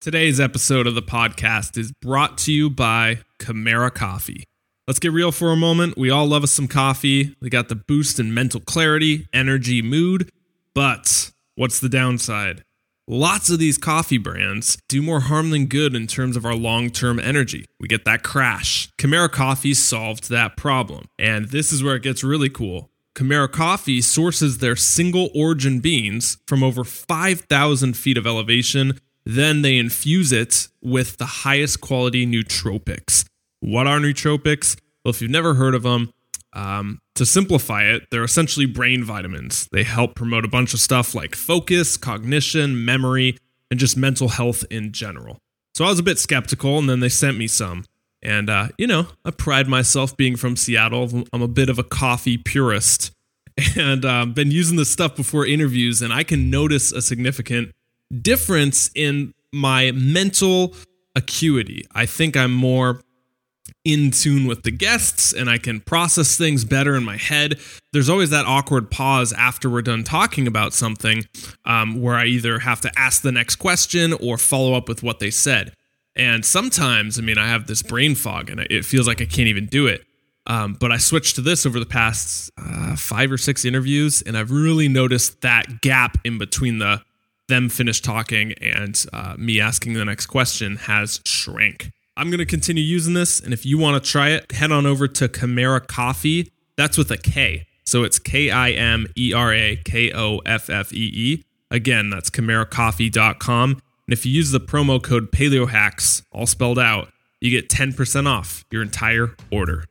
Today's episode of the podcast is brought to you by Kimera Koffee. Let's get real for a moment. We all love us some coffee. We got the boost in mental clarity, energy, mood. But what's the downside? Lots of these coffee brands do more harm than good in terms of our long term energy. We get that crash. Kimera Koffee solved that problem. And this is where it gets really cool. Kimera Koffee sources their single origin beans from over 5,000 feet of elevation then they infuse it with the highest quality nootropics. What are nootropics? Well, if you've never heard of them, um, to simplify it, they're essentially brain vitamins. They help promote a bunch of stuff like focus, cognition, memory, and just mental health in general. So I was a bit skeptical, and then they sent me some. And, uh, you know, I pride myself being from Seattle. I'm a bit of a coffee purist and um, been using this stuff before interviews, and I can notice a significant difference in my mental acuity. I think I'm more in tune with the guests and I can process things better in my head. There's always that awkward pause after we're done talking about something um, where I either have to ask the next question or follow up with what they said. And sometimes, I mean, I have this brain fog and it feels like I can't even do it. Um, but I switched to this over the past uh, five or six interviews, and I've really noticed that gap in between the them finish talking and uh, me asking the next question has shrank. I'm going to continue using this. And if you want to try it, head on over to Kimera Koffee. That's with a K. So it's K I M E R A K O F F E E. Again, that's kimerakoffee.com. And if you use the promo code PaleoHacks, all spelled out, you get 10% off your entire order.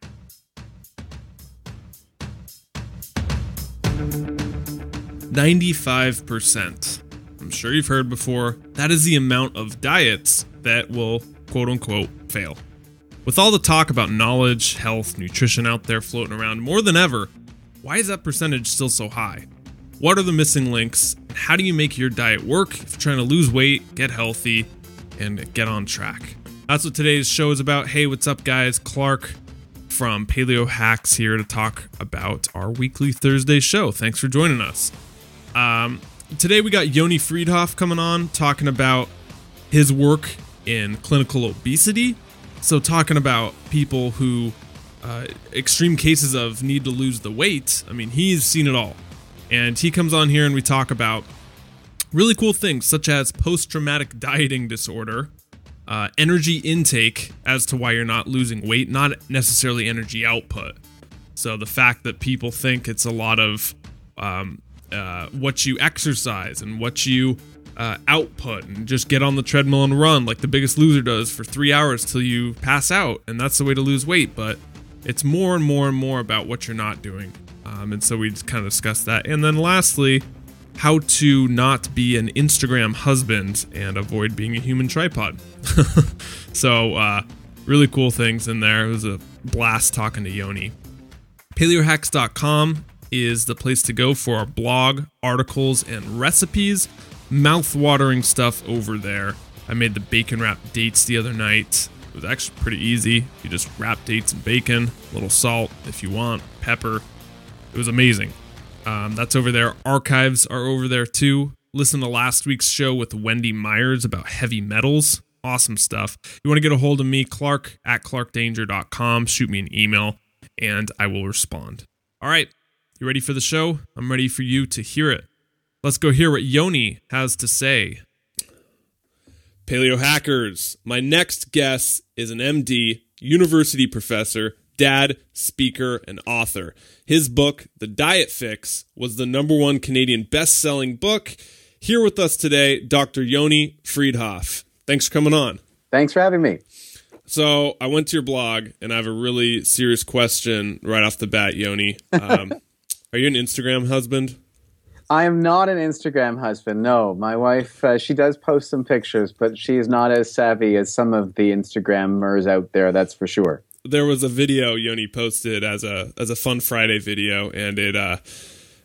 Ninety-five percent I'm sure you've heard before, that is the amount of diets that will quote unquote fail. With all the talk about knowledge, health, nutrition out there floating around more than ever, why is that percentage still so high? What are the missing links? How do you make your diet work if you're trying to lose weight, get healthy, and get on track? That's what today's show is about. Hey, what's up, guys? Clark from Paleo Hacks here to talk about our weekly Thursday show. Thanks for joining us. Um, today we got Yoni Freedhoff coming on talking about his work in clinical obesity. So, talking about people who, uh, extreme cases of need to lose the weight. I mean, he's seen it all. And he comes on here and we talk about really cool things such as post traumatic dieting disorder, uh, energy intake as to why you're not losing weight, not necessarily energy output. So, the fact that people think it's a lot of um, uh, what you exercise and what you uh, output and just get on the treadmill and run like the biggest loser does for three hours till you pass out. And that's the way to lose weight. But it's more and more and more about what you're not doing. Um, and so we just kind of discussed that. And then lastly, how to not be an Instagram husband and avoid being a human tripod. so, uh, really cool things in there. It was a blast talking to Yoni. PaleoHacks.com is the place to go for our blog, articles, and recipes. Mouth-watering stuff over there. I made the bacon wrap dates the other night. It was actually pretty easy. You just wrap dates in bacon, a little salt if you want, pepper. It was amazing. Um, that's over there. Archives are over there too. Listen to last week's show with Wendy Myers about heavy metals. Awesome stuff. You want to get a hold of me, Clark at clarkdanger.com. Shoot me an email and I will respond. All right, you ready for the show? I'm ready for you to hear it. Let's go hear what Yoni has to say. Paleo Hackers. My next guest is an MD, university professor, dad, speaker, and author. His book, The Diet Fix, was the number one Canadian best selling book. Here with us today, Dr. Yoni Freedhoff. Thanks for coming on. Thanks for having me. So, I went to your blog and I have a really serious question right off the bat, Yoni. Um, Are you an Instagram husband? I am not an Instagram husband. No, my wife uh, she does post some pictures, but she is not as savvy as some of the Instagrammers out there. That's for sure. There was a video Yoni posted as a as a Fun Friday video, and it uh,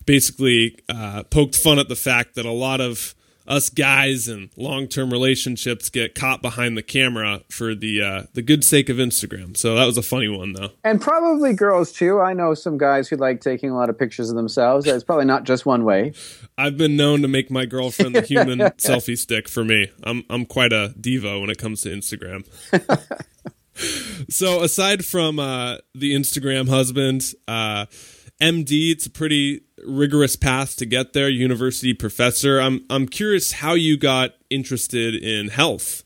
basically uh, poked fun at the fact that a lot of us guys and long term relationships get caught behind the camera for the uh, the good sake of Instagram. So that was a funny one though. And probably girls too. I know some guys who like taking a lot of pictures of themselves. It's probably not just one way. I've been known to make my girlfriend the human selfie stick for me. I'm I'm quite a diva when it comes to Instagram. so aside from uh, the Instagram husband, uh, MD, it's a pretty rigorous path to get there. University professor. I'm I'm curious how you got interested in health.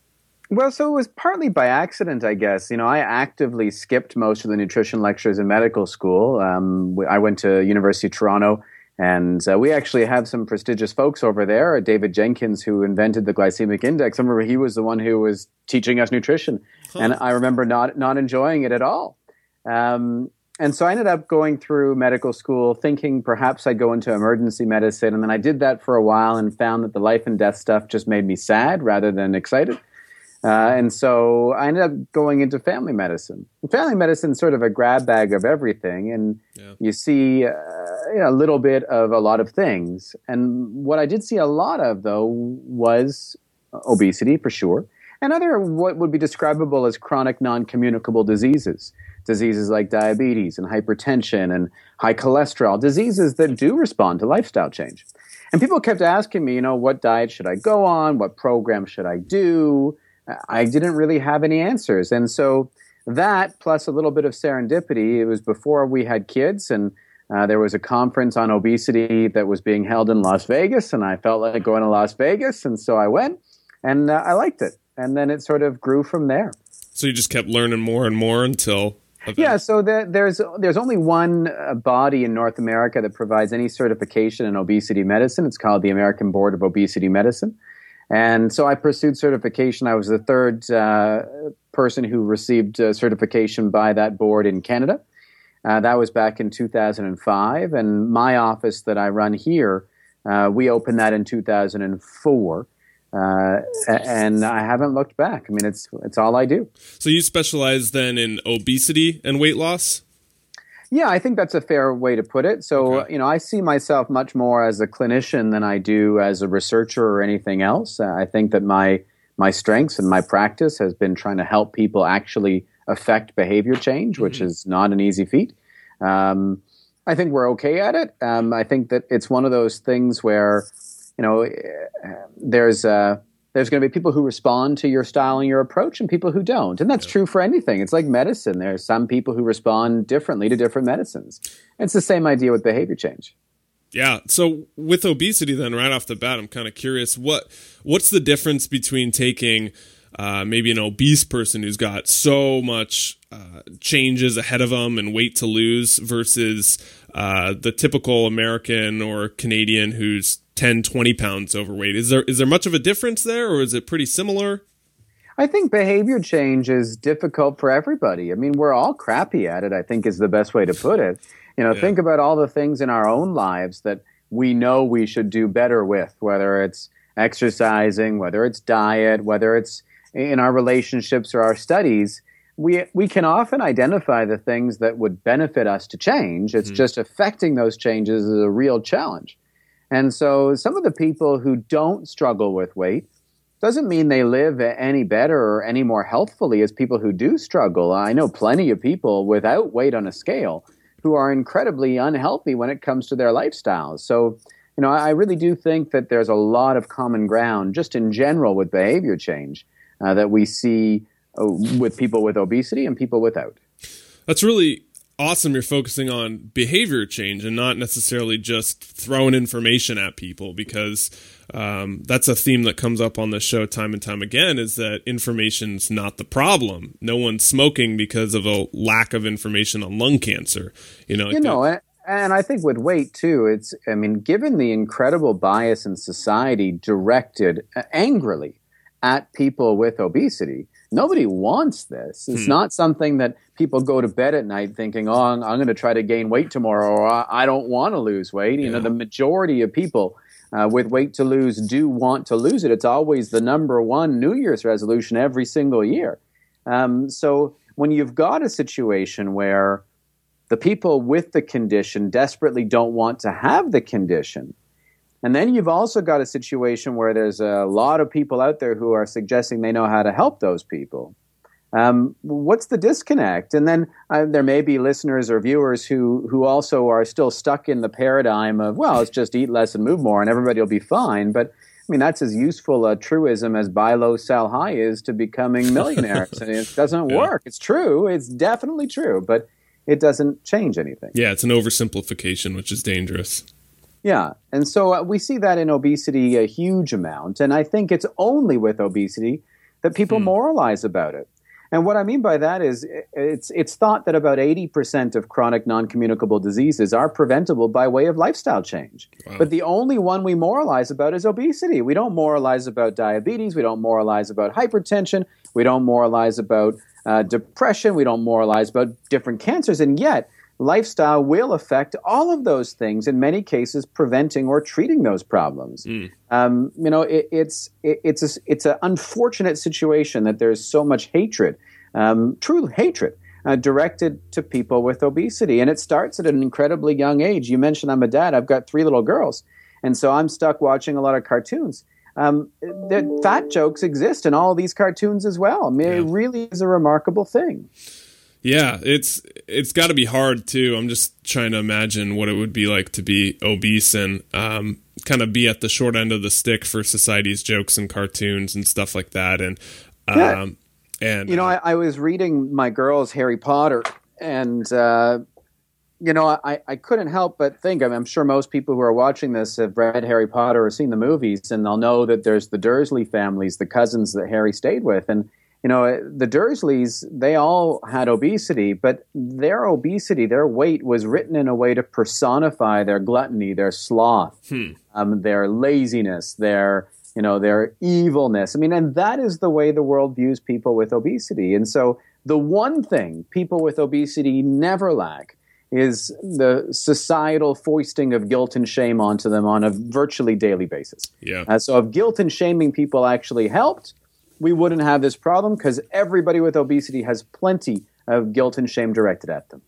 Well, so it was partly by accident, I guess. You know, I actively skipped most of the nutrition lectures in medical school. Um, I went to University of Toronto, and uh, we actually have some prestigious folks over there. David Jenkins, who invented the glycemic index. I remember he was the one who was teaching us nutrition, huh. and I remember not not enjoying it at all. Um, and so I ended up going through medical school thinking perhaps I'd go into emergency medicine. And then I did that for a while and found that the life and death stuff just made me sad rather than excited. Uh, and so I ended up going into family medicine. Family medicine is sort of a grab bag of everything. And yeah. you see uh, you know, a little bit of a lot of things. And what I did see a lot of, though, was obesity for sure, and other what would be describable as chronic non communicable diseases diseases like diabetes and hypertension and high cholesterol, diseases that do respond to lifestyle change. And people kept asking me, you know, what diet should I go on? What program should I do? I didn't really have any answers. And so that plus a little bit of serendipity, it was before we had kids and uh, there was a conference on obesity that was being held in Las Vegas, and I felt like going to Las Vegas, and so I went, and uh, I liked it. And then it sort of grew from there. So you just kept learning more and more until Okay. Yeah, so the, there's there's only one uh, body in North America that provides any certification in obesity medicine. It's called the American Board of Obesity Medicine, and so I pursued certification. I was the third uh, person who received uh, certification by that board in Canada. Uh, that was back in 2005, and my office that I run here, uh, we opened that in 2004. Uh, and I haven't looked back. I mean, it's it's all I do. So you specialize then in obesity and weight loss. Yeah, I think that's a fair way to put it. So, okay. you know, I see myself much more as a clinician than I do as a researcher or anything else. I think that my my strengths and my practice has been trying to help people actually affect behavior change, which mm-hmm. is not an easy feat. Um, I think we're okay at it. Um, I think that it's one of those things where you know, there's uh, there's going to be people who respond to your style and your approach, and people who don't, and that's yeah. true for anything. It's like medicine. There's some people who respond differently to different medicines. It's the same idea with behavior change. Yeah. So with obesity, then right off the bat, I'm kind of curious what what's the difference between taking uh, maybe an obese person who's got so much uh, changes ahead of them and weight to lose versus uh, the typical American or Canadian who's 10, 20 pounds overweight. Is there is there much of a difference there, or is it pretty similar? I think behavior change is difficult for everybody. I mean, we're all crappy at it, I think is the best way to put it. You know, yeah. think about all the things in our own lives that we know we should do better with, whether it's exercising, whether it's diet, whether it's in our relationships or our studies. We, we can often identify the things that would benefit us to change. It's mm-hmm. just affecting those changes is a real challenge. And so some of the people who don't struggle with weight doesn't mean they live any better or any more healthfully as people who do struggle. I know plenty of people without weight on a scale who are incredibly unhealthy when it comes to their lifestyles. So, you know, I really do think that there's a lot of common ground just in general with behavior change uh, that we see uh, with people with obesity and people without. That's really awesome you're focusing on behavior change and not necessarily just throwing information at people because um, that's a theme that comes up on the show time and time again is that information's not the problem. No one's smoking because of a lack of information on lung cancer. You know you know and i think with weight too it's i mean given the incredible bias in society directed uh, angrily at people with obesity Nobody wants this. It's hmm. not something that people go to bed at night thinking, "Oh, I'm, I'm going to try to gain weight tomorrow," or "I don't want to lose weight." You know, the majority of people uh, with weight to lose do want to lose it. It's always the number one New Year's resolution every single year. Um, so when you've got a situation where the people with the condition desperately don't want to have the condition, And then you've also got a situation where there's a lot of people out there who are suggesting they know how to help those people. Um, what's the disconnect? And then uh, there may be listeners or viewers who who also are still stuck in the paradigm of well, it's just eat less and move more, and everybody will be fine. But I mean, that's as useful a truism as buy low, sell high is to becoming millionaires. and it doesn't yeah. work. It's true. It's definitely true, but it doesn't change anything. Yeah, it's an oversimplification, which is dangerous. Yeah. And so uh, we see that in obesity a huge amount. And I think it's only with obesity that people hmm. moralize about it. And what I mean by that is it's, it's thought that about 80% of chronic non communicable diseases are preventable by way of lifestyle change. Wow. But the only one we moralize about is obesity. We don't moralize about diabetes. We don't moralize about hypertension. We don't moralize about uh, depression. We don't moralize about different cancers. And yet, lifestyle will affect all of those things, in many cases, preventing or treating those problems. Mm. Um, you know, it, it's it, it's a, it's an unfortunate situation that there's so much hatred, um, true hatred. Uh, directed to people with obesity. And it starts at an incredibly young age. You mentioned I'm a dad. I've got three little girls. And so I'm stuck watching a lot of cartoons. Um, the fat jokes exist in all these cartoons as well. I mean, yeah. it really is a remarkable thing. Yeah, it's it's got to be hard too. I'm just trying to imagine what it would be like to be obese and um, kind of be at the short end of the stick for society's jokes and cartoons and stuff like that. And um, yeah. and you know, uh, I, I, was reading my girls Harry Potter, and uh, you know, I, I couldn't help but think. I mean, I'm sure most people who are watching this have read Harry Potter or seen the movies, and they'll know that there's the Dursley families, the cousins that Harry stayed with, and you know, the Dursleys, they all had obesity, but their obesity, their weight was written in a way to personify their gluttony, their sloth, hmm. um, their laziness, their, you know, their evilness. I mean, and that is the way the world views people with obesity. And so the one thing people with obesity never lack is the societal foisting of guilt and shame onto them on a virtually daily basis. Yeah. Uh, so if guilt and shaming people actually helped, we wouldn't have this problem because everybody with obesity has plenty of guilt and shame directed at them.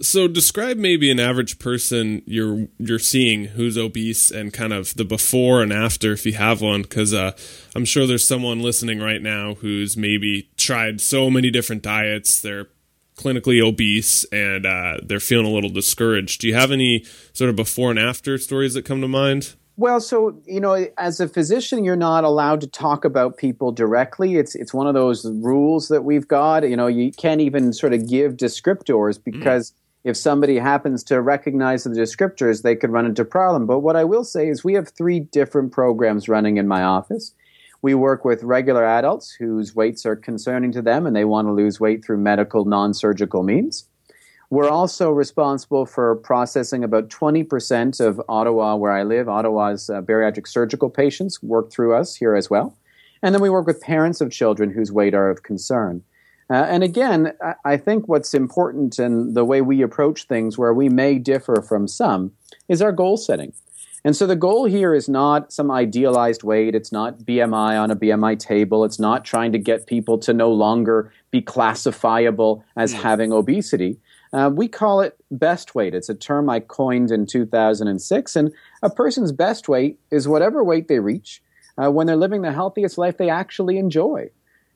So describe maybe an average person you're you're seeing who's obese and kind of the before and after if you have one because uh, I'm sure there's someone listening right now who's maybe tried so many different diets they're clinically obese and uh, they're feeling a little discouraged. Do you have any sort of before and after stories that come to mind? Well, so you know, as a physician, you're not allowed to talk about people directly. It's it's one of those rules that we've got. You know, you can't even sort of give descriptors mm-hmm. because mm. if somebody happens to recognize the descriptors, they could run into problem. But what I will say is, we have three different programs running in my office. We work with regular adults whose weights are concerning to them and they want to lose weight through medical non-surgical means. We're also responsible for processing about 20% of Ottawa, where I live. Ottawa's uh, bariatric surgical patients work through us here as well. And then we work with parents of children whose weight are of concern. Uh, and again, I think what's important in the way we approach things, where we may differ from some, is our goal setting. And so the goal here is not some idealized weight. It's not BMI on a BMI table. It's not trying to get people to no longer be classifiable as having obesity. Uh, we call it best weight. It's a term I coined in 2006. And a person's best weight is whatever weight they reach uh, when they're living the healthiest life they actually enjoy.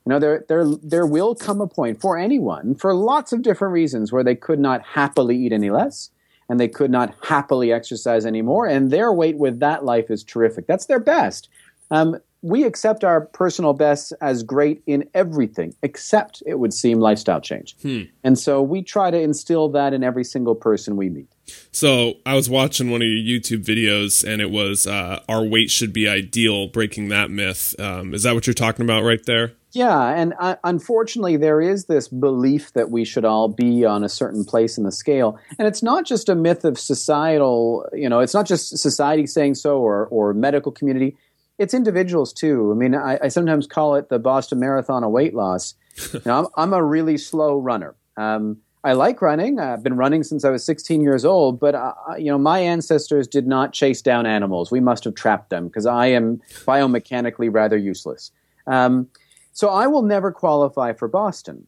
You know, there, there, there will come a point for anyone, for lots of different reasons, where they could not happily eat any less and they could not happily exercise anymore. And their weight with that life is terrific. That's their best. Um, we accept our personal bests as great in everything except it would seem lifestyle change. Hmm. and so we try to instill that in every single person we meet. So i was watching one of your youtube videos and it was uh, our weight should be ideal breaking that myth. Um, is that what you're talking about right there? Yeah and uh, unfortunately there is this belief that we should all be on a certain place in the scale. And it's not just a myth of societal you know it's not just society saying so or, or medical community it's individuals too. I mean, I, I, sometimes call it the Boston Marathon of weight loss. you know, I'm, I'm, a really slow runner. Um, I like running. I've been running since I was 16 years old, but uh, you know, my ancestors did not chase down animals. We must have trapped them because I am biomechanically rather useless. Um, so I will never qualify for Boston.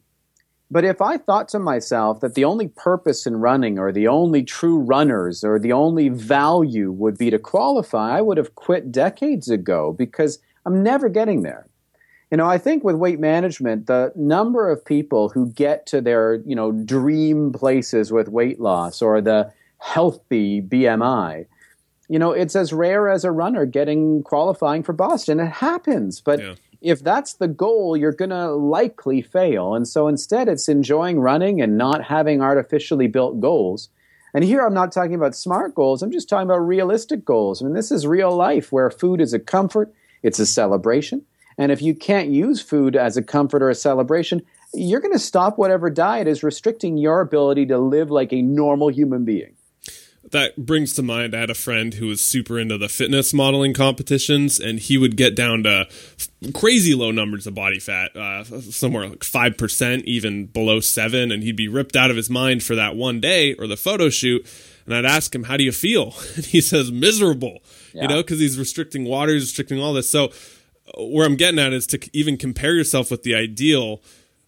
But if I thought to myself that the only purpose in running or the only true runners or the only value would be to qualify, I would have quit decades ago because I'm never getting there. You know, I think with weight management, the number of people who get to their, you know, dream places with weight loss or the healthy BMI, you know, it's as rare as a runner getting qualifying for Boston. It happens, but yeah if that's the goal, you're going to likely fail. And so instead, it's enjoying running and not having artificially built goals. And here I'm not talking about smart goals, I'm just talking about realistic goals. I mean, this is real life where food is a comfort, it's a celebration. And if you can't use food as a comfort or a celebration, you're going to stop whatever diet is restricting your ability to live like a normal human being that brings to mind I had a friend who was super into the fitness modeling competitions, and he would get down to crazy low numbers of body fat, uh, somewhere like 5%, even below 7 and he'd be ripped out of his mind for that one day or the photo shoot. And I'd ask him, How do you feel? And he says, Miserable, yeah. you know, because he's restricting water, he's restricting all this. So, uh, where I'm getting at is to even compare yourself with the ideal.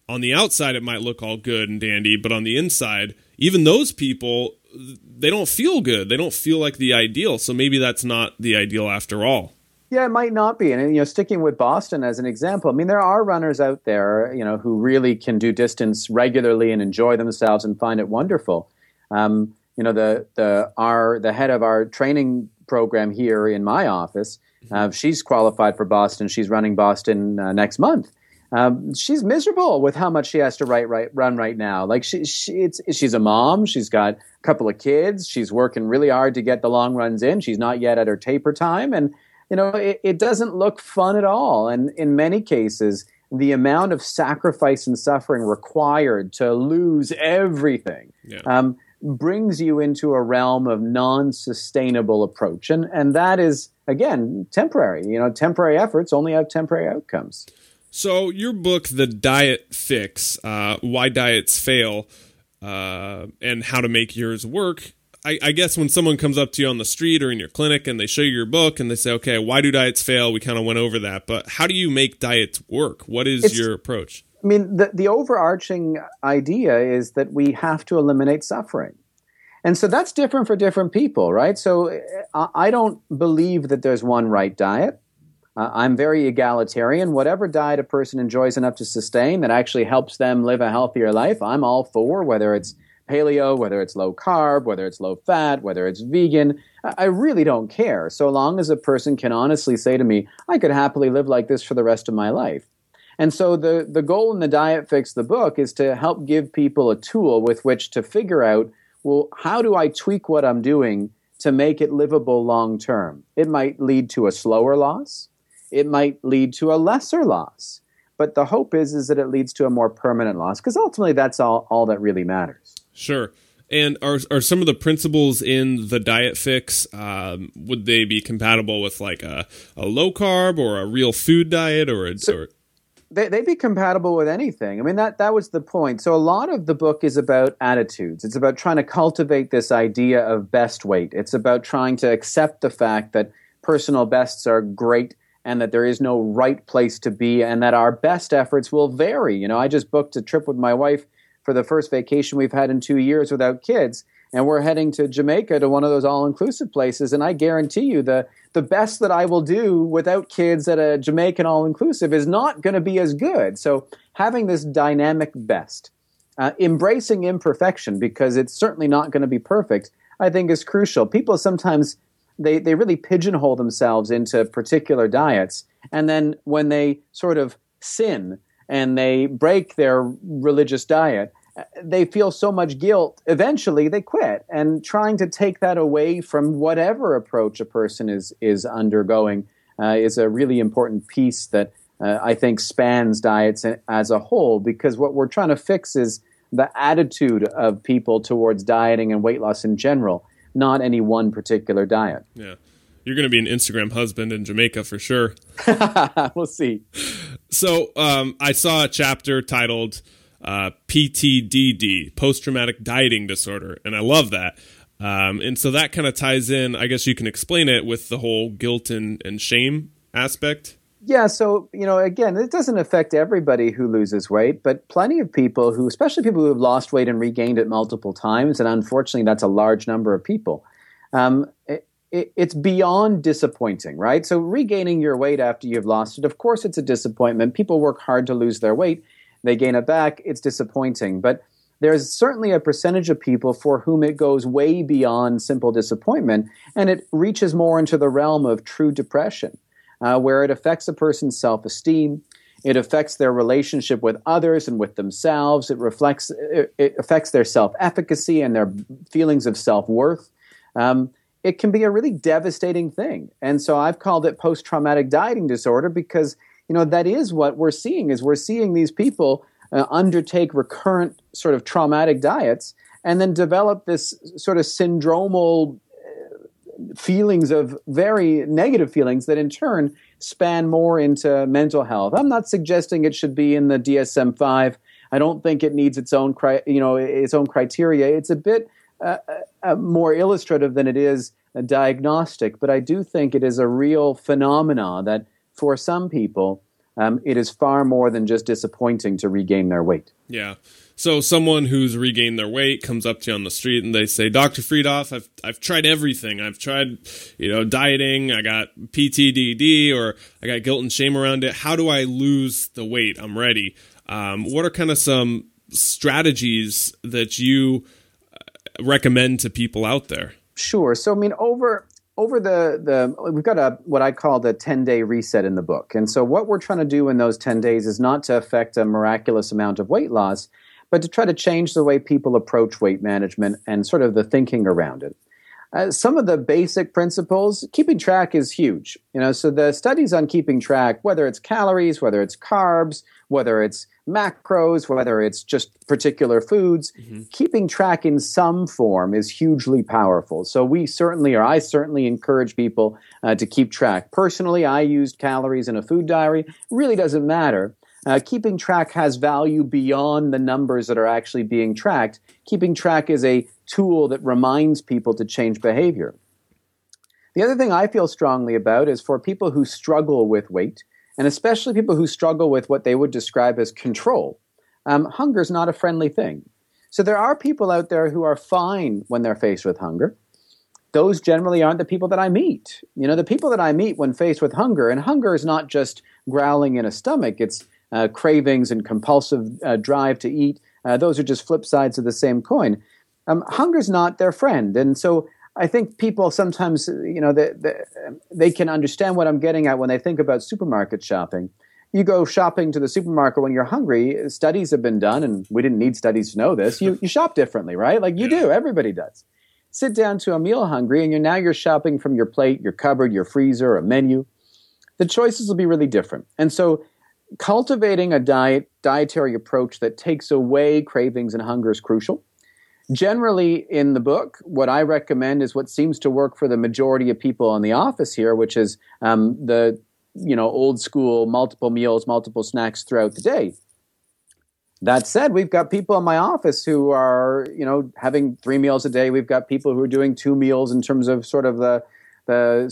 On the outside, it might look all good and dandy, but on the inside, even those people they don't feel good. They don't feel like the ideal. So maybe that's not the ideal after all. Yeah, it might not be. And you know, sticking with Boston as an example, I mean, there are runners out there, you know, who really can do distance regularly and enjoy themselves and find it wonderful. Um, you know, the the our the head of our training program here in my office, mm-hmm. uh, she's qualified for Boston. She's running Boston uh, next month, um, she's miserable with how much she has to write, right, run right now. Like she, she it's, she's a mom. She's got a couple of kids. She's working really hard to get the long runs in. She's not yet at her taper time. And, you know, it, it doesn't look fun at all. And in many cases, the amount of sacrifice and suffering required to lose everything yeah. um, brings you into a realm of non-sustainable approach. And, and that is, again, temporary. You know, temporary efforts only have temporary outcomes. So, your book, The Diet Fix uh, Why Diets Fail uh, and How to Make Yours Work. I, I, guess when someone comes up to you on the street or in your clinic and they show you your book and they say, okay, why do diets fail? We kind of went over that. But how do you make diets work? What is it's, your approach? I mean, the, the overarching idea is that we have to eliminate suffering. And so that's different for different people, right? So uh, I don't believe that there's one right diet. Uh, I'm very egalitarian. Whatever diet a person enjoys enough to sustain that actually helps them live a healthier life, I'm all for, whether it's paleo, whether it's low carb, whether it's low fat, whether it's vegan. I really don't care, so long as a person can honestly say to me, I could happily live like this for the rest of my life. And so the, the goal in the Diet Fix, the book, is to help give people a tool with which to figure out, well, how do I tweak what I'm doing to make it livable long term? It might lead to a slower loss it might lead to a lesser loss. But the hope is is that it leads to a more permanent loss because ultimately that's all, all that really matters. Sure. And are are some of the principles in the diet fix um, would they be compatible with like a, a low carb or a real food diet or a so, or they, they'd be compatible with anything. I mean that that was the point. So a lot of the book is about attitudes. It's about trying to cultivate this idea of best weight. It's about trying to accept the fact that personal bests are great and that there is no right place to be and that our best efforts will vary. You know, I just booked a trip with my wife for the first vacation we've had in two years without kids. And we're heading to Jamaica to one of those all inclusive places. And I guarantee you the, the best that I will do without kids at a Jamaican all inclusive is not going to be as good. So having this dynamic best, uh, embracing imperfection because it's certainly not going to be perfect, I think is crucial. People sometimes they, they really pigeonhole themselves into particular diets. And then when they sort of sin and they break their religious diet, they feel so much guilt. Eventually, they quit. And trying to take that away from whatever approach a person is is undergoing uh, is a really important piece that uh, I think spans diets as a whole. Because what we're trying to fix is the attitude of people towards dieting and weight loss in general not any one particular diet. Yeah. You're going to be an Instagram husband in Jamaica for sure. we'll see. So um, I saw a chapter titled uh, PTDD, post traumatic dieting disorder, and I love that. Um, and so that kind of ties in, I guess you can explain it with the whole guilt and, and shame aspect. Yeah, so you know, again, it doesn't affect everybody who loses weight, but plenty of people who, especially people who have lost weight and regained it multiple times, and unfortunately, that's a large number of people. Um, it, it, it's beyond disappointing, right? So regaining your weight after you've lost it, of course, it's a disappointment. People work hard to lose their weight, they gain it back. It's disappointing, but there's certainly a percentage of people for whom it goes way beyond simple disappointment, and it reaches more into the realm of true depression uh, where it affects a person's self esteem. It affects their relationship with others and with themselves. It reflects, it, affects their self efficacy and their feelings of self worth. Um, it can be a really devastating thing. And so I've called it post traumatic dieting disorder because, you know, that is what we're seeing is we're seeing these people uh, undertake recurrent sort of traumatic diets and then develop this sort of syndromal feelings of very negative feelings that in turn span more into mental health. I'm not suggesting it should be in the DSM 5. I don't think it needs its own, you know, its own criteria. It's a bit uh, uh, more illustrative than it is diagnostic, but I do think it is a real phenomena that for some people, um, it is far more than just disappointing to regain their weight. Yeah. So someone who's regained their weight comes up to you on the street and they say, "Dr. Freedhoff, I've I've tried everything. I've tried, you know, dieting. I got PTDD, or I got guilt and shame around it. How do I lose the weight? I'm ready." Um, what are kind of some strategies that you uh, recommend to people out there? Sure. So I mean, over over the the we've got a what I call the 10 day reset in the book. And so what we're trying to do in those 10 days is not to affect a miraculous amount of weight loss, but to try to change the way people approach weight management and sort of the thinking around it. Uh, some of the basic principles, keeping track is huge. You know, so the studies on keeping track, whether it's calories, whether it's carbs, whether it's macros, whether it's just particular foods, mm-hmm. keeping track in some form is hugely powerful. So we certainly, or I certainly encourage people uh, to keep track. Personally, I used calories in a food diary. Really doesn't matter. Uh, keeping track has value beyond the numbers that are actually being tracked. Keeping track is a tool that reminds people to change behavior. The other thing I feel strongly about is for people who struggle with weight, and especially people who struggle with what they would describe as control, um, hunger is not a friendly thing. So there are people out there who are fine when they're faced with hunger. Those generally aren't the people that I meet. You know, the people that I meet when faced with hunger, and hunger is not just growling in a stomach, it's uh, cravings and compulsive uh, drive to eat. Uh, those are just flip sides of the same coin. Um, hunger's not their friend, and so I think people sometimes, you know, they, they, they can understand what I'm getting at when they think about supermarket shopping. You go shopping to the supermarket when you're hungry. Studies have been done, and we didn't need studies to know this. You, you shop differently, right? Like you do. Everybody does. Sit down to a meal hungry, and you're now you're shopping from your plate, your cupboard, your freezer, a menu. The choices will be really different, and so cultivating a diet dietary approach that takes away cravings and hunger is crucial. Generally, in the book, what I recommend is what seems to work for the majority of people in the office here, which is um, the you know old school multiple meals, multiple snacks throughout the day. That said, we've got people in my office who are you know having three meals a day. We've got people who are doing two meals in terms of sort of the the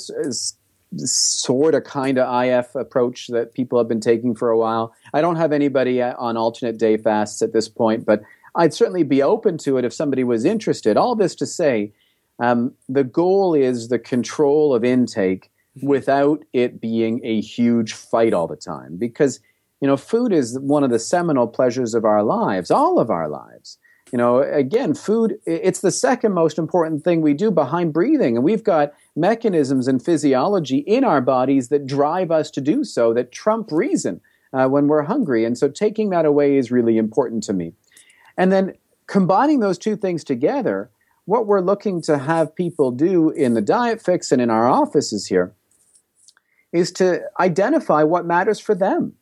sort of kind of IF approach that people have been taking for a while. I don't have anybody on alternate day fasts at this point, but I'd certainly be open to it if somebody was interested. All this to say, um, the goal is the control of intake without it being a huge fight all the time. Because, you know, food is one of the seminal pleasures of our lives, all of our lives. You know, again, food, it's the second most important thing we do behind breathing. And we've got mechanisms and physiology in our bodies that drive us to do so, that trump reason uh, when we're hungry. And so taking that away is really important to me. And then combining those two things together, what we're looking to have people do in the diet fix and in our offices here is to identify what matters for them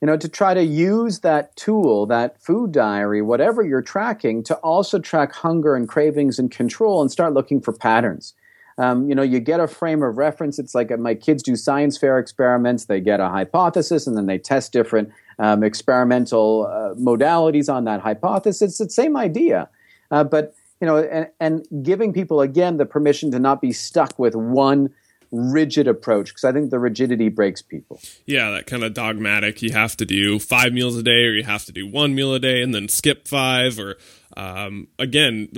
you know, to try to use that tool, that food diary, whatever you're tracking, to also track hunger and cravings and control and start looking for patterns. Um, you know, you get a frame of reference. It's like my kids do science fair experiments. They get a hypothesis and then they test different um, experimental uh, modalities on that hypothesis. It's the same idea, uh, but you know, and, and giving people again the permission to not be stuck with one rigid approach because I think the rigidity breaks people. Yeah, that kind of dogmatic. You have to do five meals a day, or you have to do one meal a day and then skip five, or um, again,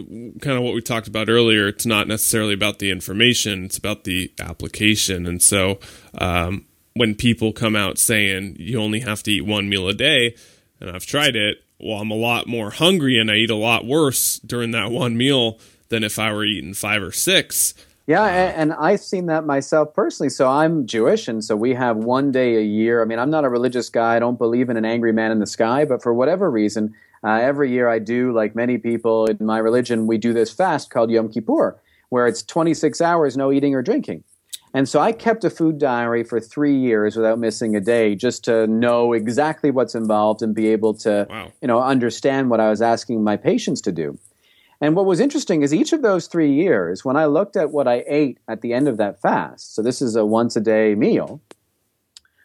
kind of what we talked about earlier. It's not necessarily about the information; it's about the application. And so, um, when people come out saying you only have to eat one meal a day, and I've tried it, well, I'm a lot more hungry and I eat a lot worse during that one meal than if I were eating five or six. Yeah, and, I've seen that myself personally. So I'm Jewish, and so we have one day a year. I mean, I'm not a religious guy. I don't believe in an angry man in the sky, but for whatever reason, uh, every year I do, like many people in my religion, we do this fast called Yom Kippur, where it's 26 hours no eating or drinking. And so I kept a food diary for three years without missing a day, just to know exactly what's involved and be able to, wow. you know, understand what I was asking my patients to do. And what was interesting is each of those three years, when I looked at what I ate at the end of that fast, so this is a once a day meal,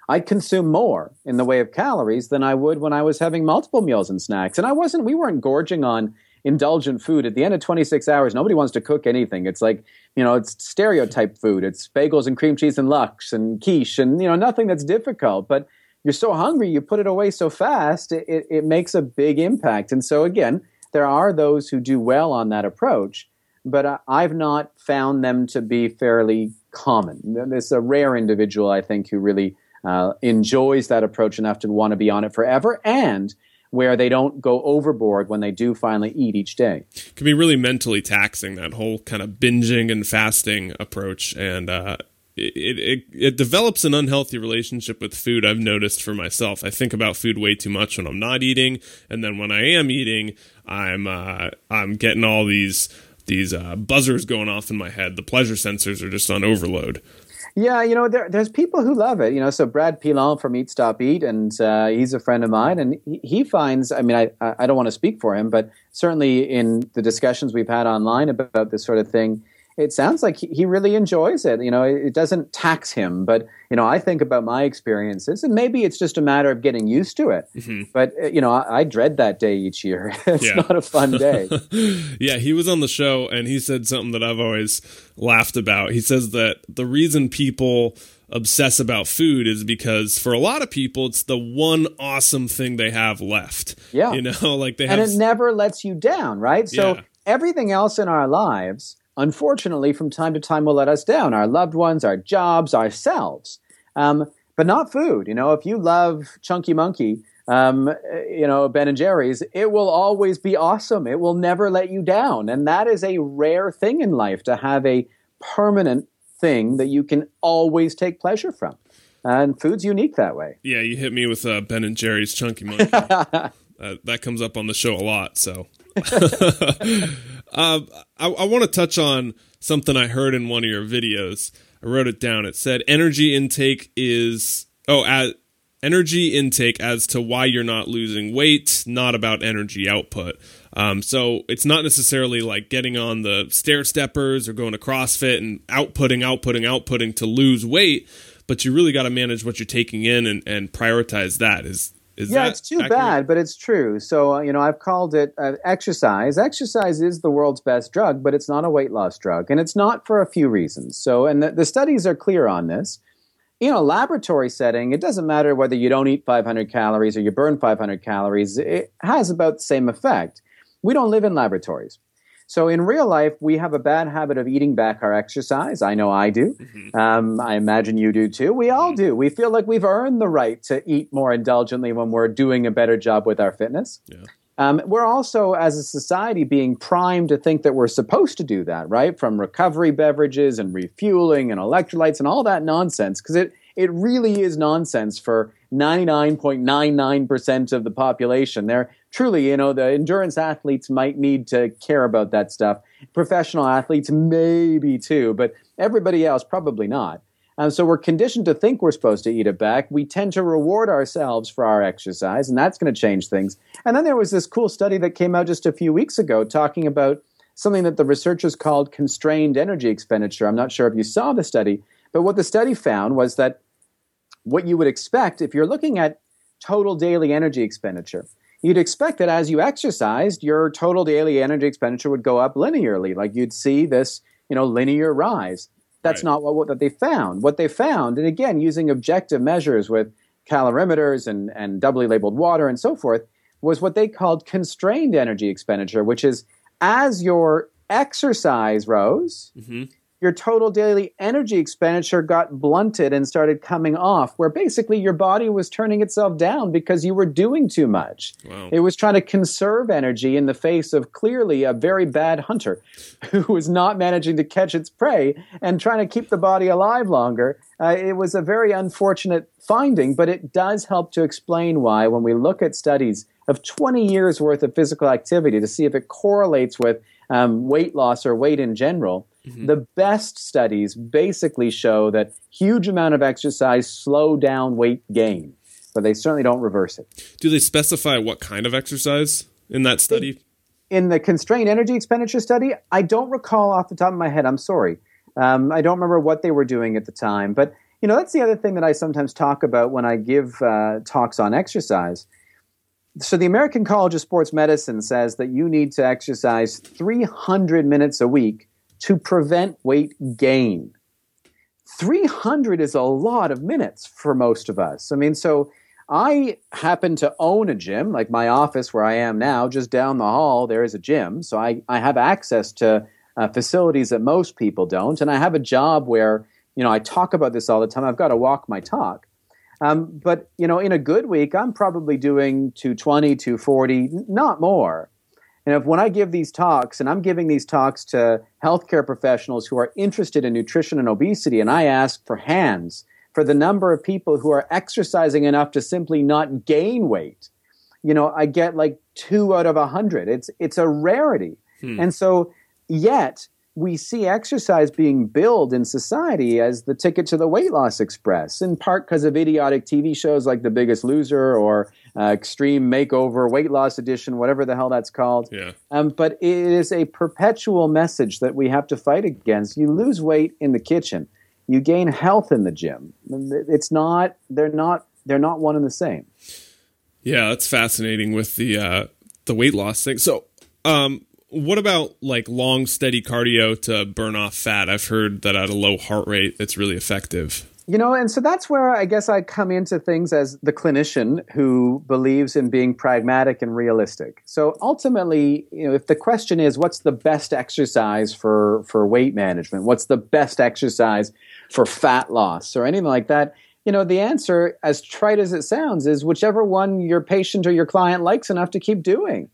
I'd consume more in the way of calories than I would when I was having multiple meals and snacks. And I wasn't, we weren't gorging on indulgent food. At the end of 26 hours, nobody wants to cook anything. It's like, you know, it's stereotype food. It's bagels and cream cheese and lox and quiche and, you know, nothing that's difficult. But you're so hungry, you put it away so fast, it, it, it makes a big impact. And so, again, there are those who do well on that approach, but I've not found them to be fairly common. There's a rare individual, I think, who really uh, enjoys that approach enough to want to be on it forever and where they don't go overboard when they do finally eat each day. It can be really mentally taxing, that whole kind of binging and fasting approach. And, uh, it, it, it develops an unhealthy relationship with food I've noticed for myself. I think about food way too much when I'm not eating, and then when I am eating, I'm uh, I'm getting all these these uh, buzzers going off in my head. The pleasure sensors are just on overload. Yeah, you know, there, there's people who love it. You know, so Brad Pilon from Eat Stop Eat, and uh, he's a friend of mine, and he, he finds. I mean, I I don't want to speak for him, but certainly in the discussions we've had online about this sort of thing, it sounds like he, he really enjoys it. You know, it, it, doesn't tax him, but you know, I think about my experiences, and maybe it's just a matter of getting used to it. Mm-hmm. But uh, you know, I, I, dread that day each year. it's yeah. not a fun day. yeah, he was on the show, and he said something that I've always laughed about. He says that the reason people obsess about food is because for a lot of people it's the one awesome thing they have left. Yeah. You know, like they have And it never lets you down, right? So yeah. everything else in our lives unfortunately, from time to time will let us down our loved ones, our jobs, ourselves. Um, but not food. You know, if you love Chunky Monkey, um, you know, Ben and Jerry's, it will always be awesome. It will never let you down. And that is a rare thing in life to have a permanent thing that you can always take pleasure from. And food's unique that way. Yeah, you hit me with uh, Ben and Jerry's Chunky Monkey. uh, that comes up on the show a lot. So uh, I, I want to touch on something I heard in one of your videos. I wrote it down. It said energy intake is oh energy intake as to why you're not losing weight, not about energy output. Um, so it's not necessarily like getting on the stair steppers or going to CrossFit and outputting, outputting, outputting to lose weight, but you really got to manage what you're taking in and, and prioritize that. Is is yeah, it's too accurate? bad, but it's true. So, uh, you know, I've called it uh, exercise. Exercise is the world's best drug, but it's not a weight loss drug. And it's not for a few reasons. So, and the, the studies are clear on this. In a laboratory setting, it doesn't matter whether you don't eat 500 calories or you burn 500 calories, it has about the same effect. We don't live in laboratories. So in real life, we have a bad habit of eating back our exercise. I know I do. Mm-hmm. Um, I imagine you do too. We all mm-hmm. do. We feel like we've earned the right to eat more indulgently when we're doing a better job with our fitness. Yeah. Um, we're also, as a society, being primed to think that we're supposed to do that, right? From recovery beverages and refueling and electrolytes and all that nonsense, because it it really is nonsense for 99.99% of the population. They're truly, you know, the endurance athletes might need to care about that stuff. Professional athletes, maybe too, but everybody else, probably not. Um, so we're conditioned to think we're supposed to eat it back. We tend to reward ourselves for our exercise, and that's going to change things. And then there was this cool study that came out just a few weeks ago talking about something that the researchers called constrained energy expenditure. I'm not sure if you saw the study, but what the study found was that what you would expect if you're looking at total daily energy expenditure, you'd expect that as you exercised, your total daily energy expenditure would go up linearly. Like you'd see this, you know, linear rise. That's right. not what, what they found. What they found, and again, using objective measures with calorimeters and, and doubly labeled water and so forth, was what they called constrained energy expenditure, which is as your exercise rose, mm-hmm your total daily energy expenditure got blunted and started coming off, where basically your body was turning itself down because you were doing too much. Wow. It was trying to conserve energy in the face of clearly a very bad hunter who was not managing to catch its prey and trying to keep the body alive longer. Uh, it was a very unfortunate finding, but it does help to explain why, when we look at studies of 20 years worth of physical activity to see if it correlates with um, weight loss or weight in general Mm-hmm. The best studies basically show that huge amount of exercise slow down weight gain, but they certainly don't reverse it. Do they specify what kind of exercise in that study? In the constrained energy expenditure study, I don't recall off the top of my head. I'm sorry. Um, I don't remember what they were doing at the time, but you know that's the other thing that I sometimes talk about when I give uh, talks on exercise. So the American College of Sports Medicine says that you need to exercise 300 minutes a week to prevent weight gain. 300 is a lot of minutes for most of us. I mean, so I happen to own a gym, like my office where I am now, just down the hall, there is a gym. So I, I have access to uh, facilities that most people don't. And I have a job where, you know, I talk about this all the time. I've got to walk my talk. Um, but, you know, in a good week, I'm probably doing 220, 240, not more. And if when I give these talks, and I'm giving these talks to healthcare professionals who are interested in nutrition and obesity, and I ask for hands for the number of people who are exercising enough to simply not gain weight, you know, I get like two out of a hundred. It's it's a rarity. Hmm. And so yet we see exercise being billed in society as the ticket to the weight loss express, in part because of idiotic TV shows like The Biggest Loser or uh, Extreme Makeover, Weight Loss Edition, whatever the hell that's called. Yeah. Um, but it is a perpetual message that we have to fight against. You lose weight in the kitchen, you gain health in the gym. It's not. They're not. They're not one and the same. Yeah, that's fascinating with the uh, the weight loss thing. So, um, what about like long steady cardio to burn off fat? I've heard that at a low heart rate, it's really effective. You know, and so that's where I guess I come into things as the clinician who believes in being pragmatic and realistic. So ultimately, you know, if the question is what's the best exercise for for weight management, what's the best exercise for fat loss or anything like that, you know, the answer as trite as it sounds is whichever one your patient or your client likes enough to keep doing.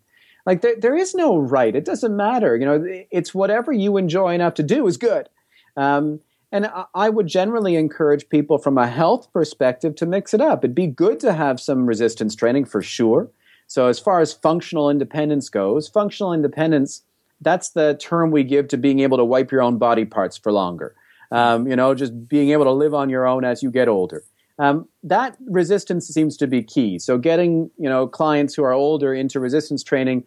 Like there, there is no right. It doesn't matter. You know, it's whatever you enjoy enough to do is good. Um, and I would generally encourage people from a health perspective to mix it up. It'd be good to have some resistance training for sure. So, as far as functional independence goes, functional independence, that's the term we give to being able to wipe your own body parts for longer. Um, you know, just being able to live on your own as you get older. Um, that resistance seems to be key. So, getting you know clients who are older into resistance training,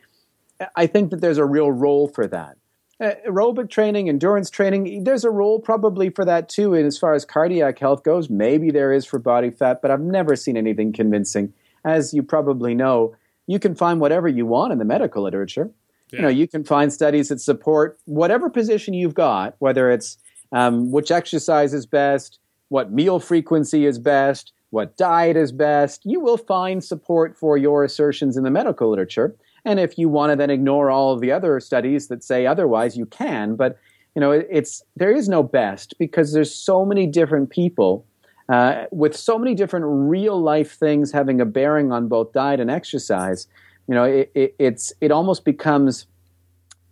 I think that there's a real role for that uh, aerobic training, endurance training, there's a role probably for that too. And as far as cardiac health goes, maybe there is for body fat, but I've never seen anything convincing. As you probably know, you can find whatever you want in the medical literature. Yeah. You know, you can find studies that support whatever position you've got, whether it's um, which exercise is best, what meal frequency is best, what diet is best. You will find support for your assertions in the medical literature. And if you want to then ignore all of the other studies that say otherwise, you can. But you know, it's there is no best because there's so many different people uh, with so many different real life things having a bearing on both diet and exercise. You know, it, it, it's it almost becomes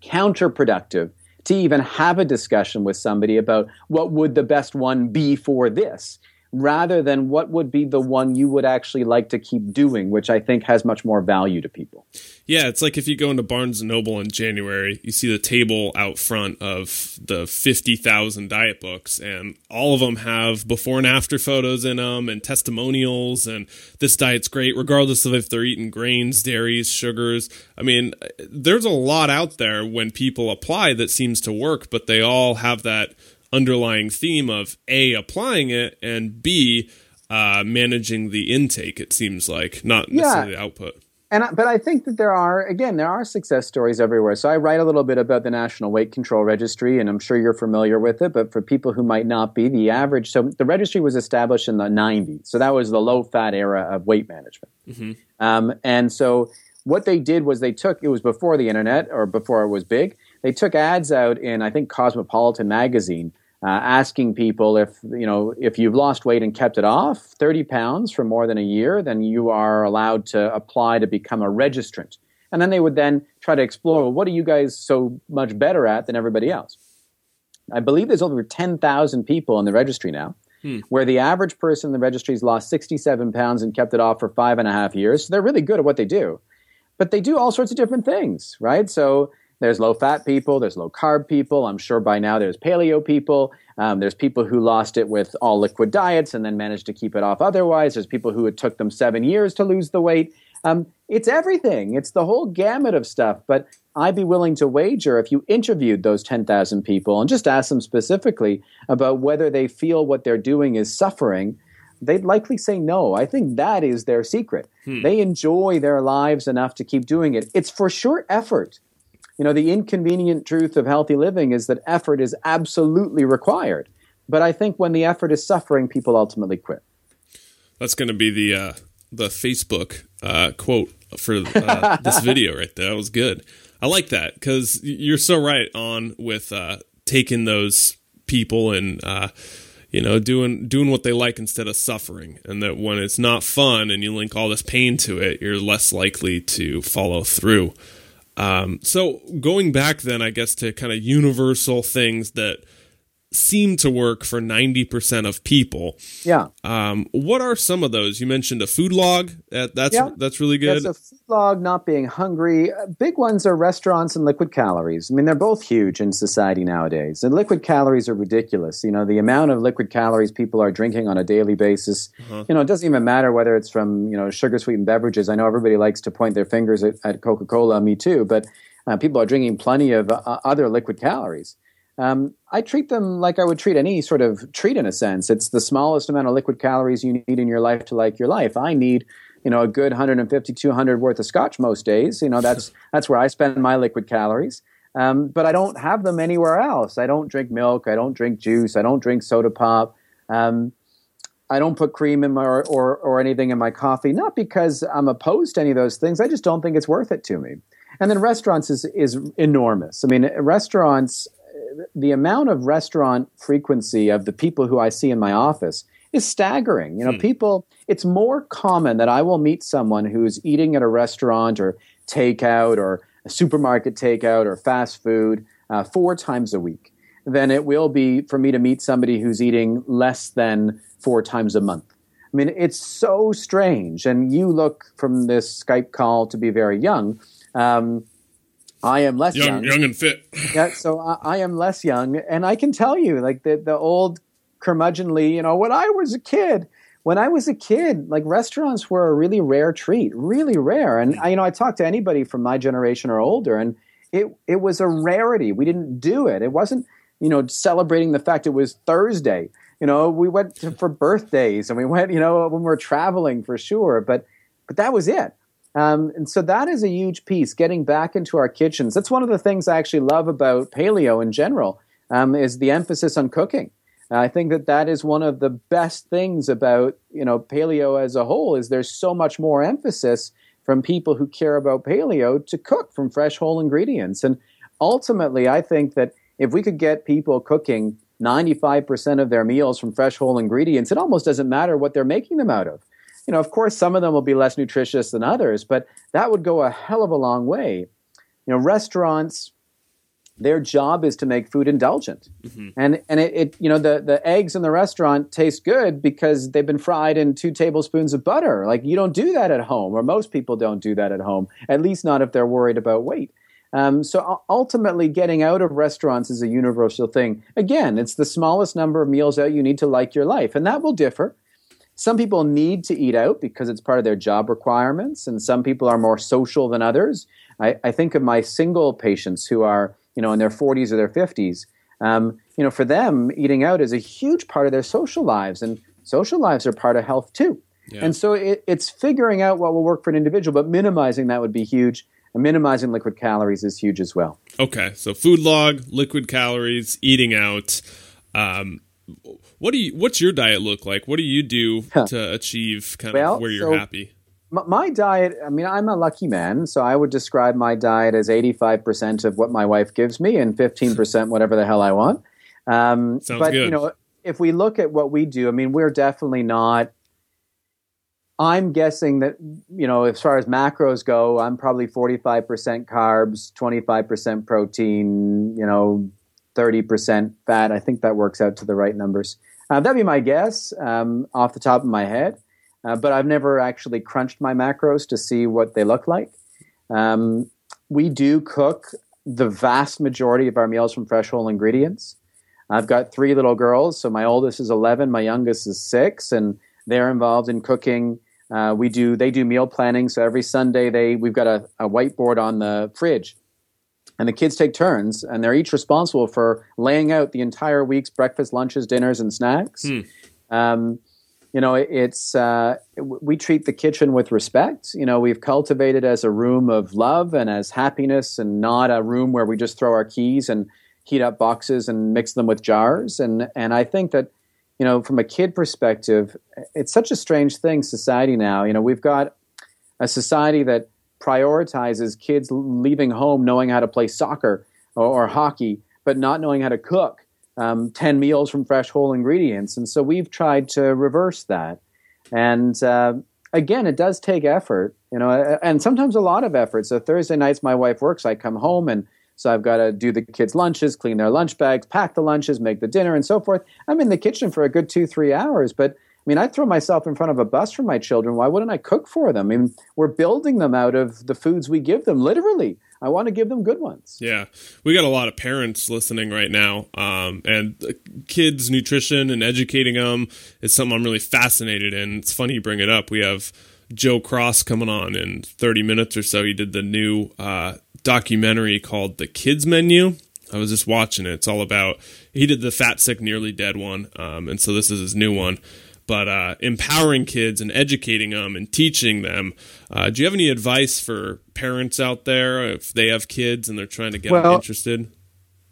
counterproductive to even have a discussion with somebody about what would the best one be for this rather than what would be the one you would actually like to keep doing, which I think has much more value to people. Yeah, it's like if you go into Barnes and Noble in January, you see the table out front of the 50,000 diet books, and all of them have before and after photos in them and testimonials. And this diet's great, regardless of if they're eating grains, dairies, sugars. I mean, there's a lot out there when people apply that seems to work, but they all have that underlying theme of A, applying it, and B, uh, managing the intake, it seems like, not necessarily yeah. the output. and but I think that there are again there are success stories everywhere. So I write a little bit about the National Weight Control Registry, and I'm sure you're familiar with it. But for people who might not be, the average so the registry was established in the 90s, so that was the low fat era of weight management. Mm-hmm. Um, and so what they did was they took it was before the internet or before it was big. They took ads out in I think Cosmopolitan magazine uh, asking people if you know if you've lost weight and kept it off 30 pounds for more than a year then you are allowed to apply to become a registrant. And then they would then try to explore well, what are you guys so much better at than everybody else? I believe there's over 10000 people in the registry now hmm. where the average person in the registry has lost 67 pounds and kept it off for five and a half years. So they're really good at what they do. But they do all sorts of different things right? So there's low fat people, there's low carb people. I'm sure by now there's paleo people. Um, there's people who lost it with all liquid diets and then managed to keep it off otherwise. There's people who it took them seven years to lose the weight. Um, it's everything. It's the whole gamut of stuff. But I'd be willing to wager if you interviewed those 10,000 people and just asked them specifically about whether they feel what they're doing is suffering, they'd likely say no. I think that is their secret. Hmm. They enjoy their lives enough to keep doing it. It's for sure effort you know, the inconvenient truth of healthy living is that effort is absolutely required. But I think when the effort is suffering, people ultimately quit. That's going to be the uh, the Facebook uh, quote for uh, this video right there. That was good. I like that because you're so right on with uh, taking those people and uh, you know doing doing what they like instead of suffering, and that when it's not fun and you link all this pain to it, you're less likely to follow through. Um, so going back then, I guess to kind of universal things that seem to work for 90% of people. Yeah. Um, what are some of those? You mentioned a food log. That's yeah. that's really good. That's a food log, not being hungry. Uh, big ones are restaurants and liquid calories. I mean, they're both huge in society nowadays. And liquid calories are ridiculous. You know, the amount of liquid calories people are drinking on a daily basis. Uh-huh. You know, it doesn't even matter whether it's from, you know, sugar sweetened beverages. I know everybody likes to point their fingers at, at Coca-Cola, me too, but uh, people are drinking plenty of uh, other liquid calories. Um, I treat them like I would treat any sort of treat in a sense. It's the smallest amount of liquid calories you need in your life to like your life. I need, you know, a good 150, 200 worth of scotch most days. You know, that's that's where I spend my liquid calories. Um, but I don't have them anywhere else. I don't drink milk. I don't drink juice. I don't drink soda pop. Um, I don't put cream in my or, or, or anything in my coffee. Not because I'm opposed to any of those things. I just don't think it's worth it to me. And then restaurants is is enormous. I mean, restaurants the amount of restaurant frequency of the people who I see in my office is staggering. You know, hmm. people, it's more common that I will meet someone who's eating at a restaurant or takeout or a supermarket takeout or fast food uh, four times a week than it will be for me to meet somebody who's eating less than four times a month. I mean, it's so strange. And you look from this Skype call to be very young. Um, I am less young, young, young and fit. yeah, so I, I, am less young, and I can tell you, like the the old curmudgeonly, you know, when I was a kid, when I was a kid, like restaurants were a really rare treat, really rare. And I, you know, I talked to anybody from my generation or older, and it it was a rarity. We didn't do it. It wasn't, you know, celebrating the fact it was Thursday. You know, we went to, for birthdays and we went, you know, when we we're traveling for sure, but but that was it. Um, and so that is a huge piece, getting back into our kitchens. That's one of the things I actually love about paleo in general, um, is the emphasis on cooking. I think that that is one of the best things about you know paleo as a whole is there's so much more emphasis from people who care about paleo to cook from fresh whole ingredients. And ultimately, I think that if we could get people cooking 95% of their meals from fresh whole ingredients, it almost doesn't matter what they're making them out of you know, of course, some of them will be less nutritious than others, but that would go a hell of a long way. You know, restaurants, their job is to make food indulgent, mm-hmm. and and it, it, you know the the eggs in the restaurant taste good because they've been fried in two tablespoons of butter. Like you don't do that at home, or most people don't do that at home. At least not if they're worried about weight. Um, so ultimately, getting out of restaurants is a universal thing. Again, it's the smallest number of meals out you need to like your life, and that will differ. Some people need to eat out because it's part of their job requirements, and some people are more social than others. I, I think of my single patients who are, you know, in their 40s or their 50s. Um, you know, for them, eating out is a huge part of their social lives, and social lives are part of health too. Yeah. And so it, it's figuring out what will work for an individual, but minimizing that would be huge. And minimizing liquid calories is huge as well. Okay, so food log, liquid calories, eating out. Um, what do you? What's your diet look like? What do you do to achieve kind well, of where you're so happy? My diet. I mean, I'm a lucky man, so I would describe my diet as 85 percent of what my wife gives me, and 15 percent whatever the hell I want. Um, Sounds but good. you know, if we look at what we do, I mean, we're definitely not I'm guessing that, you know, as far as macros go, I'm probably 45% carbs, 25% protein, you know, 30% fat. I think that works out to the right numbers. Uh, that'd be my guess um, off the top of my head. Uh, but I've never actually crunched my macros to see what they look like. Um, we do cook the vast majority of our meals from fresh whole ingredients. I've got three little girls. So my oldest is 11, my youngest is six, and they're involved in cooking uh, we do they do meal planning. So every Sunday they we've got a, a whiteboard on the fridge, and the kids take turns, and they're each responsible for laying out the entire week's breakfast, lunches, dinners, and snacks. Hmm. Um, you know, it's uh, we treat the kitchen with respect. You know, we've cultivated as a room of love and as happiness, and not a room where we just throw our keys and heat up boxes and mix them with jars. And and I think that you know, from a kid perspective, it's such a strange thing, society now. You know, we've got a society that prioritizes kids leaving home knowing how to play soccer or, or hockey, but not knowing how to cook um, 10 meals from fresh whole ingredients. And so we've tried to reverse that. And uh, again, it does take effort, you know, and sometimes a lot of effort. So Thursday nights, my wife works. I come home and so I've got to do the kids' lunches, clean their lunch bags, pack the lunches, make the dinner, and so forth. I'm in the kitchen for a good two, three hours. But I mean, I throw myself in front of a bus for my children. Why wouldn't I cook for them? I mean, we're building them out of the foods we give them, literally. I want to give them good ones. Yeah. We got a lot of parents listening right now. Um, and kids' nutrition and educating them is something I'm really fascinated in. It's funny you bring it up. We have Joe Cross coming on in 30 minutes or so. He did the new uh, documentary called The Kids Menu. I was just watching it. It's all about he did the Fat Sick Nearly Dead one, um, and so this is his new one. But uh, empowering kids and educating them and teaching them. Uh, do you have any advice for parents out there if they have kids and they're trying to get well, them interested?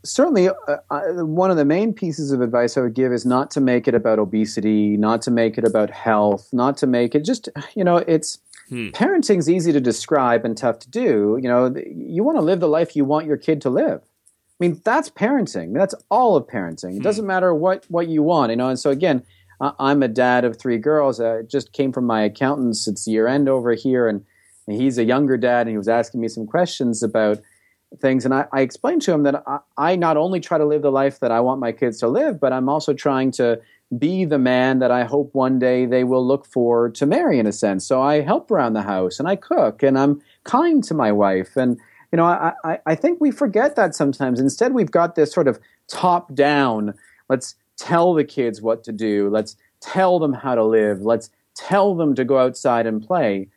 Certainly, uh, uh, one of the main pieces of advice I would give is not to make it about obesity, not to make it about health, not to make it just you know it's Hmm. Parenting's easy to describe and tough to do. You know, you want to live the life you want your kid to live. I mean, that's parenting. That's all of parenting. It hmm. doesn't matter what what you want, you know. And so again, I'm a dad of three girls. I just came from my accountant's. It's year end over here, and, and he's a younger dad, and he was asking me some questions about things. And I, I explained to him that I, I not only try to live the life that I want my kids to live, but I'm also trying to be the man that I hope one day they will look for to marry in a sense. So I help around the house and I cook and I'm kind to my wife. And, you know, I, I, I think we forget that sometimes. Instead, we've got this sort of top down, let's tell the kids what to do. Let's tell them how to live. Let's tell them to go outside and play.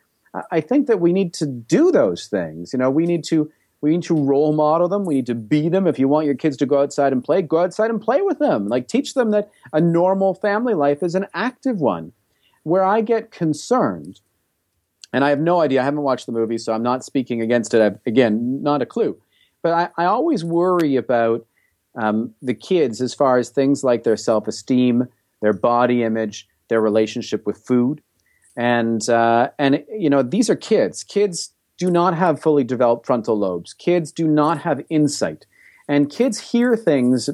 I think that we need to do those things. You know, we need to we need to role model them. We need to be them. If you want your kids to go outside and play, go outside and play with them. Like teach them that a normal family life is an active one. Where I get concerned, and I have no idea, I haven't watched the movie, so I'm not speaking against it. I've, again, not a clue. But I, I always worry about um, the kids as far as things like their self esteem, their body image, their relationship with food. And, uh, and, you know, these are kids. Kids do not have fully developed frontal lobes. Kids do not have insight. And kids hear things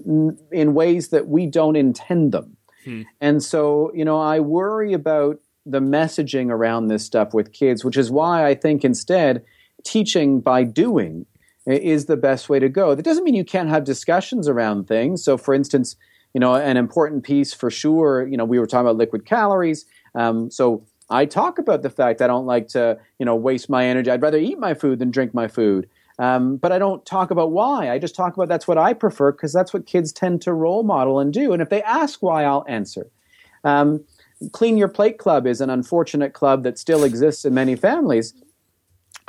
in ways that we don't intend them. Hmm. And so, you know, I worry about the messaging around this stuff with kids, which is why I think instead teaching by doing is the best way to go. That doesn't mean you can't have discussions around things. So, for instance, you know, an important piece for sure, you know, we were talking about liquid calories. Um, so, I talk about the fact I don't like to, you know, waste my energy. I'd rather eat my food than drink my food. Um, but I don't talk about why. I just talk about that's what I prefer because that's what kids tend to role model and do. And if they ask why, I'll answer. Um, Clean Your Plate Club is an unfortunate club that still exists in many families.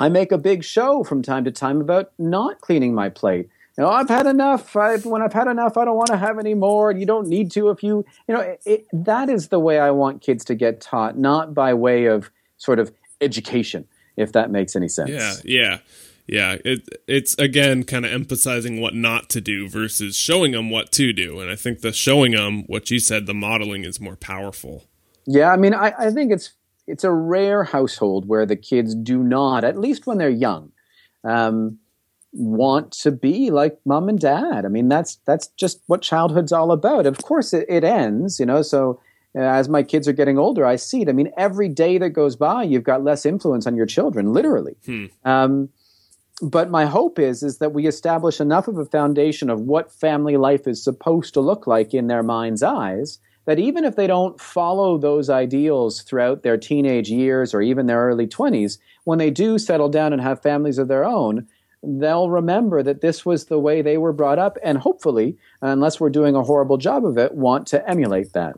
I make a big show from time to time about not cleaning my plate, you know, I've had enough. I, when I've had enough, I don't want to have any more. You don't need to if you, you know, it, it, that is the way I want kids to get taught, not by way of sort of education, if that makes any sense. Yeah, yeah, yeah. It, it's again kind of emphasizing what not to do versus showing them what to do. And I think the showing them what you said, the modeling is more powerful. Yeah, I mean, I, I think it's it's a rare household where the kids do not, at least when they're young. Um, want to be like mom and dad. I mean, that's that's just what childhood's all about. Of course, it, it ends, you know. So uh, as my kids are getting older, I see it. I mean, every day that goes by, you've got less influence on your children, literally. Hmm. Um, but my hope is is that we establish enough of a foundation of what family life is supposed to look like in their mind's eyes that even if they don't follow those ideals throughout their teenage years or even their early 20s when they do settle down and have families of their own they'll remember that this was the way they were brought up and hopefully unless we're doing a horrible job of it want to emulate that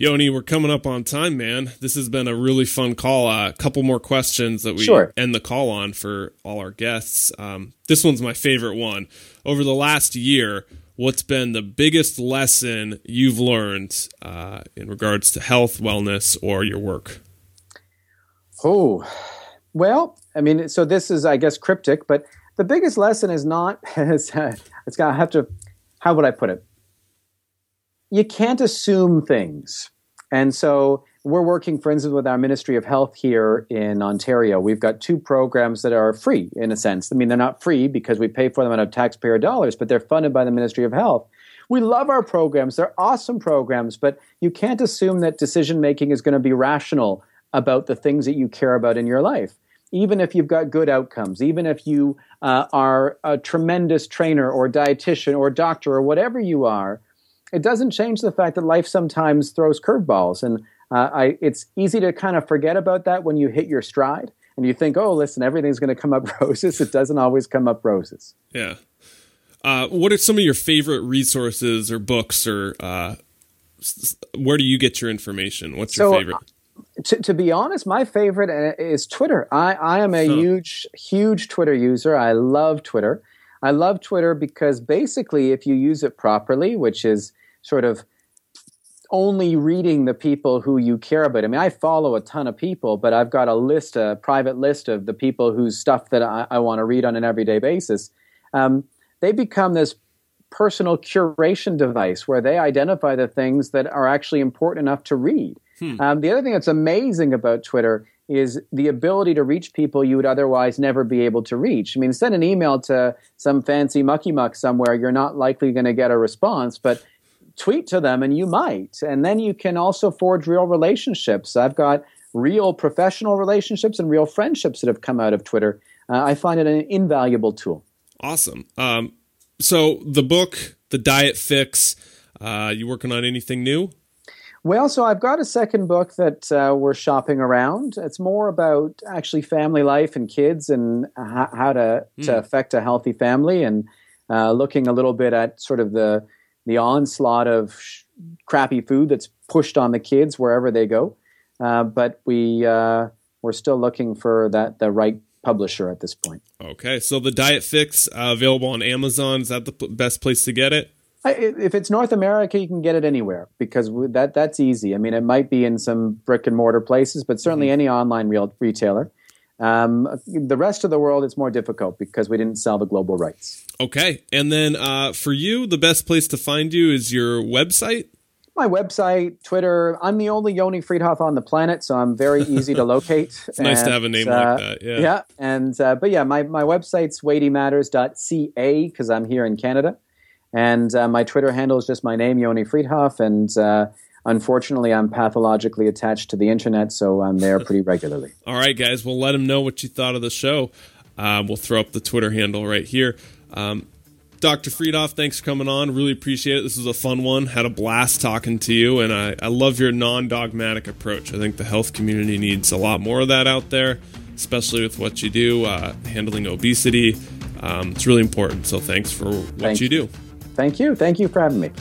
Yoni, we're coming up on time, man. This has been a really fun call. A uh, couple more questions that we sure. end the call on for all our guests. Um, this one's my favorite one. Over the last year, what's been the biggest lesson you've learned uh, in regards to health, wellness, or your work? Oh, well, I mean, so this is, I guess, cryptic, but the biggest lesson is not, it's, it's got to have to, how would I put it? You can't assume things. And so we're working, for instance, with our Ministry of Health here in Ontario. We've got two programs that are free, in a sense. I mean, they're not free because we pay for them out of taxpayer dollars, but they're funded by the Ministry of Health. We love our programs. They're awesome programs, but you can't assume that decision making is going to be rational about the things that you care about in your life even if you've got good outcomes, even if you uh, are a tremendous trainer or dietitian or doctor or whatever you are, it doesn't change the fact that life sometimes throws curveballs. And uh, I, it's easy to kind of forget about that when you hit your stride and you think, oh, listen, everything's going to come up roses. It doesn't always come up roses. Yeah. Uh, what are some of your favorite resources or books or uh, where do you get your information? What's your favorite? to, to, be honest, my favorite uh, is Twitter. I, I am a huh. huge, huge Twitter user. I love Twitter. I love Twitter because basically, if you use it properly, which is sort of only reading the people who you care about. I mean, I follow a ton of people, but I've got a list, a private list of the people whose stuff that I, I want to read on an everyday basis. Um, they become this personal curation device where they identify the things that are actually important enough to read. Hmm. Um, the other thing that's amazing about Twitter is the ability to reach people you would otherwise never be able to reach. I mean, send an email to some fancy mucky muck somewhere, you're not likely going to get a response, but tweet to them and you might. And then you can also forge real relationships. I've got real professional relationships and real friendships that have come out of Twitter. Uh, I find it an invaluable tool. Awesome. Um, so the book, The Diet Fix, uh, you working on anything new? Well, so I've got a second book that uh, we're shopping around. It's more about actually family life and kids and h- how to, mm. to affect a healthy family and uh, looking a little bit at sort of the the onslaught of sh- crappy food that's pushed on the kids wherever they go. Uh, but we uh, we're still looking for that the right publisher at this point. Okay, so the Diet Fix uh, available on Amazon is that the p- best place to get it? if it's North America, you can get it anywhere because that that's easy. I mean, it might be in some brick and mortar places, but certainly mm-hmm. any online real retailer. Um, the rest of the world, it's more difficult because we didn't sell the global rights. Okay, and then uh, for you, the best place to find you is your website. My website, Twitter. I'm the only Yoni Freedhoff on the planet, so I'm very easy to locate. it's and, nice to have a name uh, like that. Yeah, yeah, and uh, but yeah, my my website's weightymatters.ca because I'm here in Canada. And uh, my Twitter handle is just my name, Yoni Freedhoff. And uh, unfortunately, I'm pathologically attached to the internet, so I'm there pretty regularly. All right, guys. We'll let them know what you thought of the show. Uh, we'll throw up the Twitter handle right here. Um, Dr. Freedhoff, thanks for coming on. Really appreciate it. This was a fun one. Had a blast talking to you, and I, I love your non dogmatic approach. I think the health community needs a lot more of that out there, especially with what you do, uh, handling obesity. Um, it's really important. So thanks for what you do. Thank you. Thank you for having me.